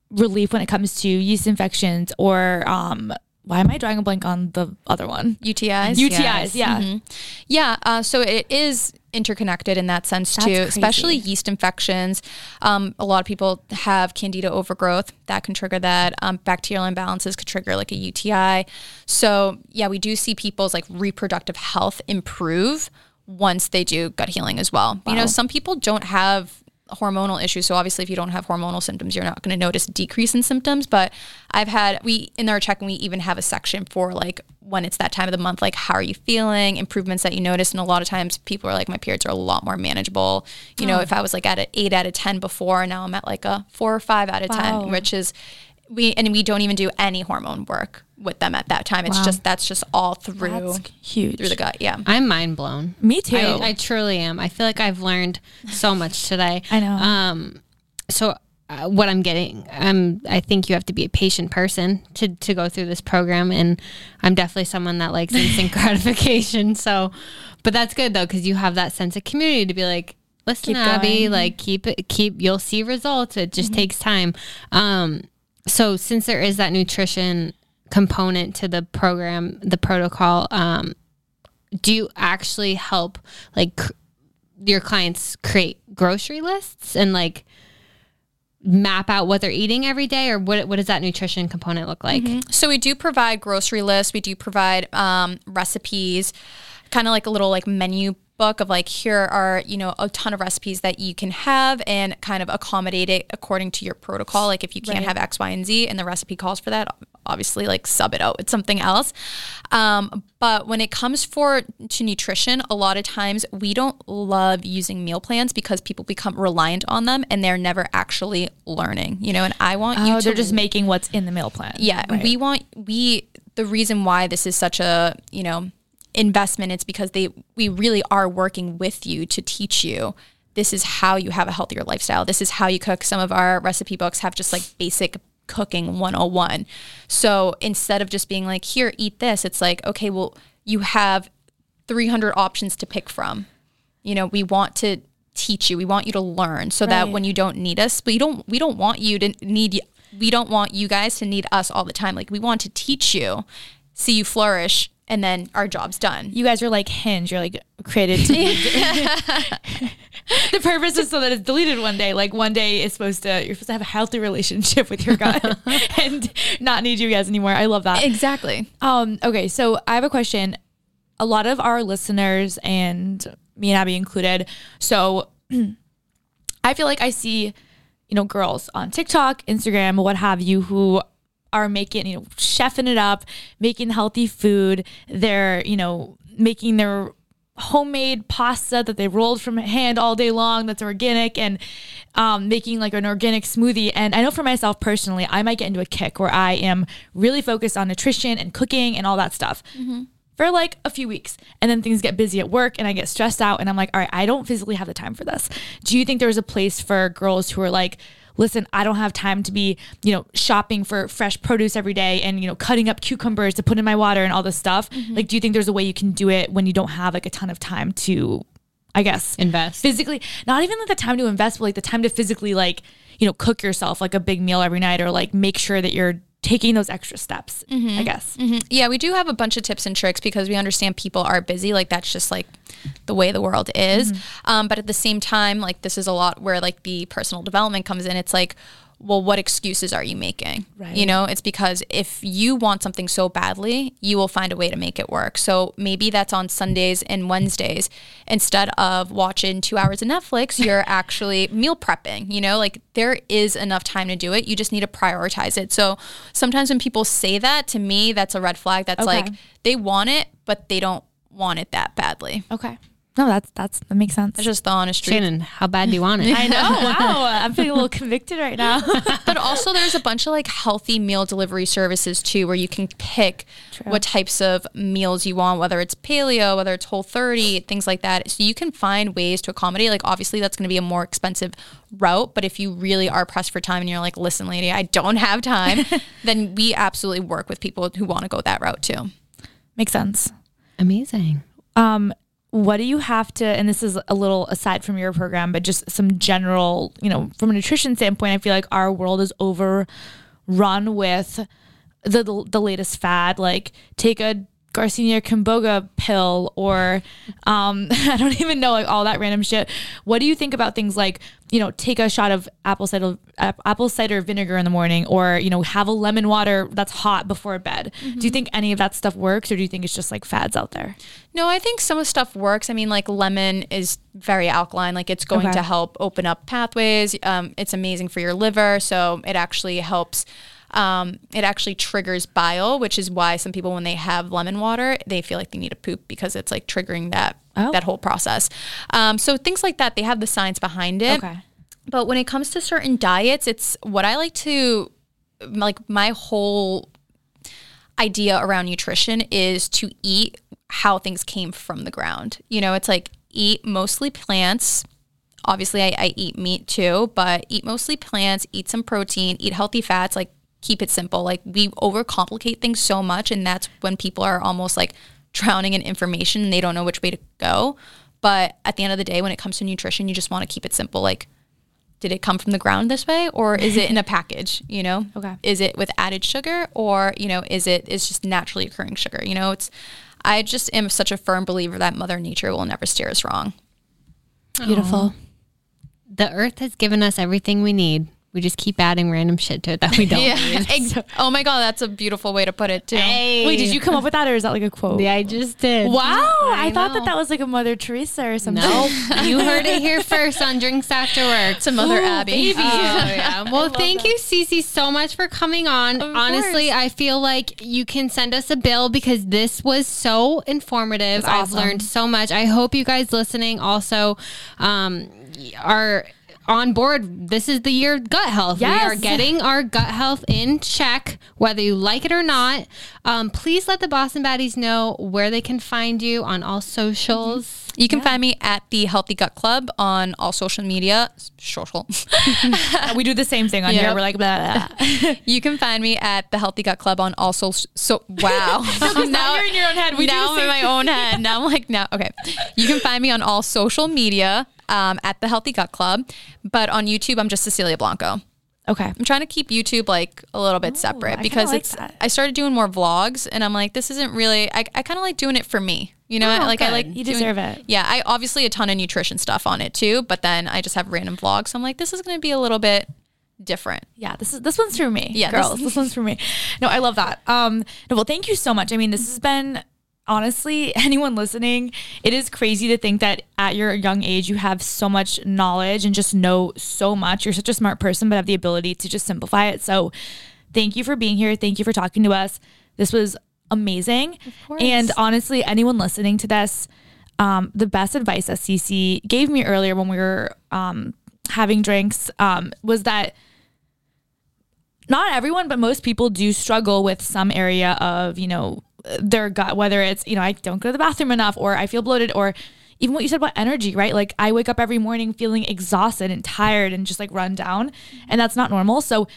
relief when it comes to yeast infections or um why am I drawing a blank on the other one? utis UTIs, yeah. Mhm. Yeah, uh, so it is interconnected in that sense That's too, crazy. especially yeast infections. Um, a lot of people have candida overgrowth that can trigger that. Um, bacterial imbalances could trigger like a UTI. So yeah, we do see people's like reproductive health improve once they do gut healing as well. You know, some people don't have hormonal issues. So obviously if you don't have hormonal symptoms, you're not going to notice a decrease in symptoms. But I've had we in our check-in we even have a section for like when it's that time of the month, like how are you feeling, improvements that you notice. And a lot of times people are like, my periods are a lot more manageable. You know, oh. if I was like at an eight out of ten before, now I'm at like a four or five out of Wow. ten, which is we and we don't even do any hormone work with them at that time. It's Wow. just that's just all through That's huge. through the gut. Yeah. I'm mind blown. Me too. I, I truly am. I feel like I've learned so much today. I know. Um, so uh, what I'm getting, I'm I think you have to be a patient person to to go through this program, and I'm definitely someone that likes instant gratification. So, but that's good though because you have that sense of community to be like. Listen, Keep Abby, going. like keep it, keep. You'll see results. It just takes time. Um, so since there is that nutrition component to the program, the protocol, um, do you actually help like cr- your clients create grocery lists and like map out what they're eating every day? Or what what does that nutrition component look like? So we do provide grocery lists. We do provide um, recipes, kind of like a little like menu book of like here are you know a ton of recipes that you can have and kind of accommodate it according to your protocol. Like if you can't Right. have X, Y, and Z, and the recipe calls for that, obviously like sub it out with something else. Um, but when it comes for to nutrition, a lot of times we don't love using meal plans because people become reliant on them and they're never actually learning. You know, and I want you oh, to they're just making what's in the meal plan. yeah, Right. we want we the reason why this is such a, you know, investment it's because they we really are working with you to teach you this is how you have a healthier lifestyle. This is how you cook. Some of our recipe books have just like basic cooking 101. So instead of just being like, here, eat this, it's like, okay, well, you have 300 options to pick from. You know, we want to teach you. We want you to learn so that when you don't need us, but you don't we don't want you to need we don't want you guys to need us all the time. Like we want to teach you, see you flourish, and then our job's done. you guys are like hinge you're like created to the purpose is so that it's deleted one day. Like one day it's supposed to you're supposed to have a healthy relationship with your gut and not need you guys anymore. I love that. Exactly. um okay so i have a question. A lot of our listeners and me and abby included so i feel like i see you know girls on tiktok instagram what have you who are making you know chefing it up making healthy food. They're you know making their homemade pasta that they rolled from hand all day long that's organic and um, making like an organic smoothie. And i know for myself personally i might get into a kick where i am really focused on nutrition and cooking and all that stuff for like a few weeks. And then things get busy at work and I get stressed out and I'm like, all right, I don't physically have the time for this. Do you think there's a place for girls who are like, listen, I don't have time to be, you know, shopping for fresh produce every day and, you know, cutting up cucumbers to put in my water and all this stuff. Mm-hmm. Like, do you think there's a way you can do it when you don't have like a ton of time to, I guess, Invest. physically, not even like the time to invest, but like the time to physically, like, you know, cook yourself like a big meal every night or like make sure that you're taking those extra steps, I mm-hmm. guess. Mm-hmm. Yeah, we do have a bunch of tips and tricks because we understand people are busy. Like that's just like the way the world is. Mm-hmm. Um, but at the same time, like this is a lot where like the personal development comes in. It's like, well, what excuses are you making? Right. You know, it's because if you want something so badly, you will find a way to make it work. So maybe that's on Sundays and Wednesdays. Instead of watching two hours of Netflix, you're actually meal prepping. You know, like there is enough time to do it. You just need to prioritize it. So sometimes when people say that to me, that's a red flag. That's Okay. like they want it, but they don't want it that badly. Okay. No, that's, that's, that makes sense. That's just the honest truth. Shannon, how bad do you want it? I know. Wow. I'm feeling a little convicted right now. But also, there's a bunch of like healthy meal delivery services too, where you can pick True. what types of meals you want, whether it's paleo, whether it's whole 30, things like that. So you can find ways to accommodate. Like, obviously, that's going to be a more expensive route. But if you really are pressed for time and you're like, listen, lady, I don't have time, then we absolutely work with people who want to go that route too. Makes sense. Amazing. Um, what do you have to, and this is a little aside from your program, but just some general, you know, from a nutrition standpoint, I feel like our world is overrun with the the, latest fad, like take a Garcinia Cambogia pill or um, I don't even know like all that random shit. What do you think about things like you know take a shot of apple cider apple cider vinegar in the morning or you know have a lemon water that's hot before bed? Do you think any of that stuff works or do you think it's just like fads out there? No, I think some of the stuff works. I mean, like lemon is very alkaline. Like it's going Okay. to help open up pathways. Um, it's amazing for your liver, so it actually helps. Um, it actually triggers bile, which is why some people, when they have lemon water, they feel like they need to poop because it's like triggering that Oh. that whole process. Um, so things like that, they have the science behind it. Okay. But when it comes to certain diets, it's what I like to like my whole idea around nutrition is to eat how things came from the ground. You know, it's like eat mostly plants. Obviously, I, I eat meat too, but eat mostly plants, eat some protein, eat healthy fats, like keep it simple. Like we overcomplicate things so much, and that's when people are almost like drowning in information and they don't know which way to go. But at the end of the day, when it comes to nutrition, you just want to keep it simple. Like, did it come from the ground this way or is it in a package you know Okay. is it with added sugar or you know is it is just naturally occurring sugar you know it's i just am such a firm believer that mother nature will never steer us wrong Beautiful. The earth has given us everything we need. We just keep adding random shit to it that we don't need. Ex- oh my god that's a beautiful way to put it too Wait, did you come up with that or is that like a quote? Yeah, I just did. Wow, I, thought that that was like a Mother Teresa or something. No, you heard it here first on Drinks After Work. to mother Ooh, abby baby. Oh, yeah. Well, thank you, Cece, so much for coming on. Honestly, I feel like you can send us a bill because this was so informative. That's I've learned so much. I hope you guys listening also um, are on board. This is the year of gut health. We are getting our gut health in check, whether you like it or not. Um, please let the Boston Baddies know where they can find you on all socials. you can find me at the healthy gut club on all social media social we do the same thing on here. We're like, blah, blah, you can find me at the healthy gut club on all social so wow now you're in your own head. We do now I'm in my own head. Now I'm like, now, okay. You can find me on all social media um, at the Healthy Gut Club, but on YouTube, I'm just Cecilia Blanco. okay. I'm trying to keep YouTube like a little bit separate because like it's. that. I started doing more vlogs, and I'm like, this isn't really. I, I kind of like doing it for me. You know, Oh, like I like You doing- deserve it. Yeah, I obviously a ton of nutrition stuff on it too, but then I just have random vlogs. So I'm like, this is going to be a little bit different. Yeah, this is this one's for me. Yeah, this- this, one's for me. No, I love that. Um, no, well, thank you so much. I mean, this has been honestly, anyone listening, it is crazy to think that at your young age you have so much knowledge and just know so much. You're such a smart person, but have the ability to just simplify it. So, thank you for being here. Thank you for talking to us. This was amazing. And honestly, anyone listening to this, um, the best advice that Cece gave me earlier when we were um, having drinks um, was that not everyone, but most people do struggle with some area of, you know, their gut, whether it's, you know, I don't go to the bathroom enough or I feel bloated or even what you said about energy, right? Like I wake up every morning feeling exhausted and tired and just like run down, and that's not normal. So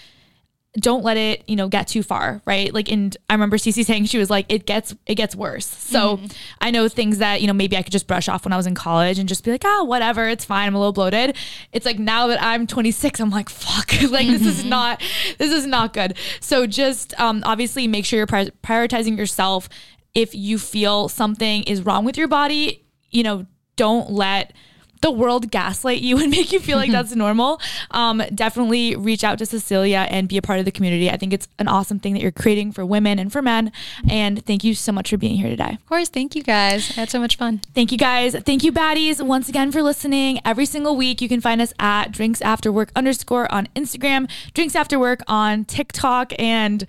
don't let it you know get too far right? Like and i remember Cece saying she was like it gets it gets worse. So mm-hmm. i know things that you know maybe i could just brush off when i was in college and just be like oh whatever it's fine i'm a little bloated. It's like now that i'm 26 i'm like fuck. Like this is mm-hmm. not this is not good. So just um, obviously make sure you're pri- prioritizing yourself. If you feel something is wrong with your body you know don't let the world gaslight you and make you feel like that's normal, um, definitely reach out to Cecilia and be a part of the community. I think it's an awesome thing that you're creating for women and for men. And thank you so much for being here today. Of course. Thank you guys. I had so much fun. Thank you guys. Thank you, baddies, once again for listening. Every single week, you can find us at drinks after work underscore on Instagram, drinks after work on TikTok, and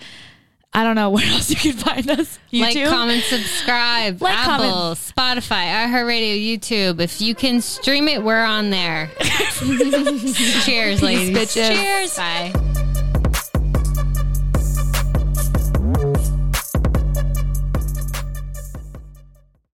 I don't know where else you can find us. YouTube? Like, comment, subscribe. Like, Apple, comment. Spotify, iHeartRadio, YouTube. If you can stream it, we're on there. Cheers, ladies. Bitches. Cheers. Bye.